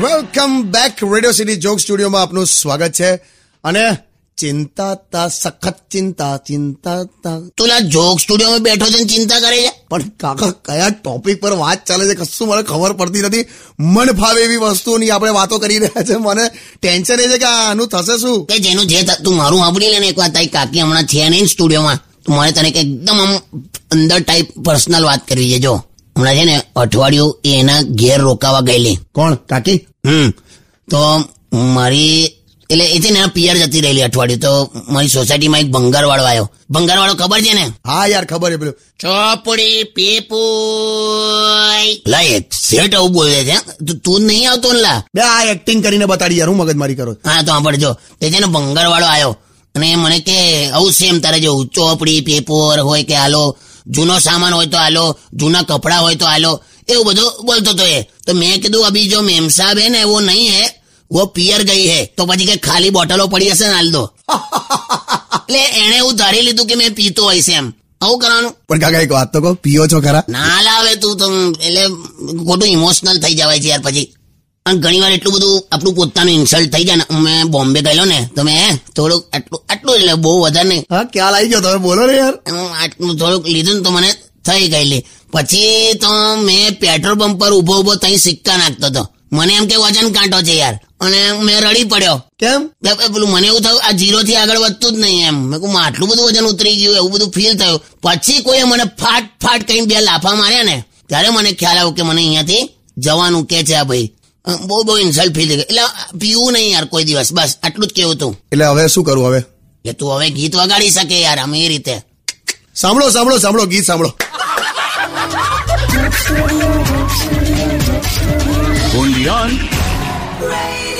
Welcome back Radio City joke સ્ટુડિયોમાં આપનું સ્વાગત છે. અને ચિંતા તા સખત ચિંતા ચિંતા તા. તું જોક સ્ટુડિયોમાં બેઠો છે ને ચિંતા કરે છે? પણ કાકા કયા ટોપિક પર વાત ચાલે છે કશું મને ખબર પડતી નથી. મન ફાવે એવી વસ્તુની આપણે વાતો કરી રહ્યા છે. મને ટેન્શન એ છે કે આનું થશે શું? કે જેનું જે તું મારું સાંભળી લે ને એક વાર તારી કાકી હમણાં છે નહીં સ્ટુડિયોમાં તો મારે તને એકદમ આમ અંદર ટાઈપ પર્સનલ વાત કરવી છે જો. હમણાં છે ને અઠવાડિયું એના ઘેર રોકાવા ગયેલી. કોણ? કાકી? હમ. તો મારી એટલે એ છે ને પિયર જતી રહેલી અઠવાડિયું. તો મારી સોસાયટીમાં એક ભંગાર વાળો આવ્યો ભંગાર વાળો ખબર છે ને? હા યાર ખબર છે ચોપડી પેપુ લા એક શેઠ આવું બોલે છે તું નહીં આવતો ને લા? બે આ એક્ટિંગ કરીને બતાડી યાર હું મગજમારી કરો. હા તો આપણે જો તે છે ને ભંગાર વાળો આવ્યો અને મને કે આવું સેમ તારે જેવું. ચોપડી પેપર હોય કે હાલો જૂનો સામાન હોય તો હાલો જૂના કપડા હોય તો હાલો એવું બધું બોલતો તો એ. તો મેં કીધું અભી જો મેમ સાહેબ હે ને વો નહીં હે. वो પિયર ગઈ હે તો પછી કે ખાલી બોટલો પડી હશે ને હાલ દો એટલે એણે એવું ધારી લીધું કે મેં પીતો હોય છે એમ આવું કરવાનું પણ કાકા એક વાત તો કહો પીઓ છો ખરા ના લાવે તું તો એટલે ખોટું ઇમોશનલ થઈ જવાય છે યાર પછી અને ઘણી વાર એટલું બધું આપણું પોતાનું ઇન્સલ્ટ થઈ જાય ને મેં બોમ્બે ગયેલો ને તો મેં થોડુંક આટલું આટલું એટલે બહુ વધારે નહીં હા ખ્યાલ આવી ગયો તમે બોલો ને યાર આટલું થોડુંક લીધું ને તો મને થઈ ગયેલી પછી તો મેં પેટ્રોલ પંપ પર ઊભો ઊભો ત્યાં સિક્કા નાખતો હતો મને એમ કે વજન કાંટો છે યાર. અને મેં રડી પડ્યો. કેમ? પેલું મને એવું થયું આ જીરો થી આગળ વધતું જ નહીં એમ. મેં કહું આટલું બધું વજન ઉતરી ગયું એવું બધું ફીલ થયું. પછી કોઈએ મને ફાટ ફાટ કઈ બે લાફા માર્યા ને ત્યારે મને ખ્યાલ આવ્યો કે મને અહીંયાથી જવાનું કે છે આ ભાઈ. બહુ બહુ ઇન્સલ્ટ ફીલ થઈ ગઈ. એટલે પીવું નહીં યાર કોઈ દિવસ. બસ આટલું જ કેવું તું. એટલે હવે શું કરું હવે? કે તું હવે ગીત વગાડી શકે યાર આમ એ રીતે. સાંભળો સાંભળો સાંભળો ગીત સાંભળો. rain.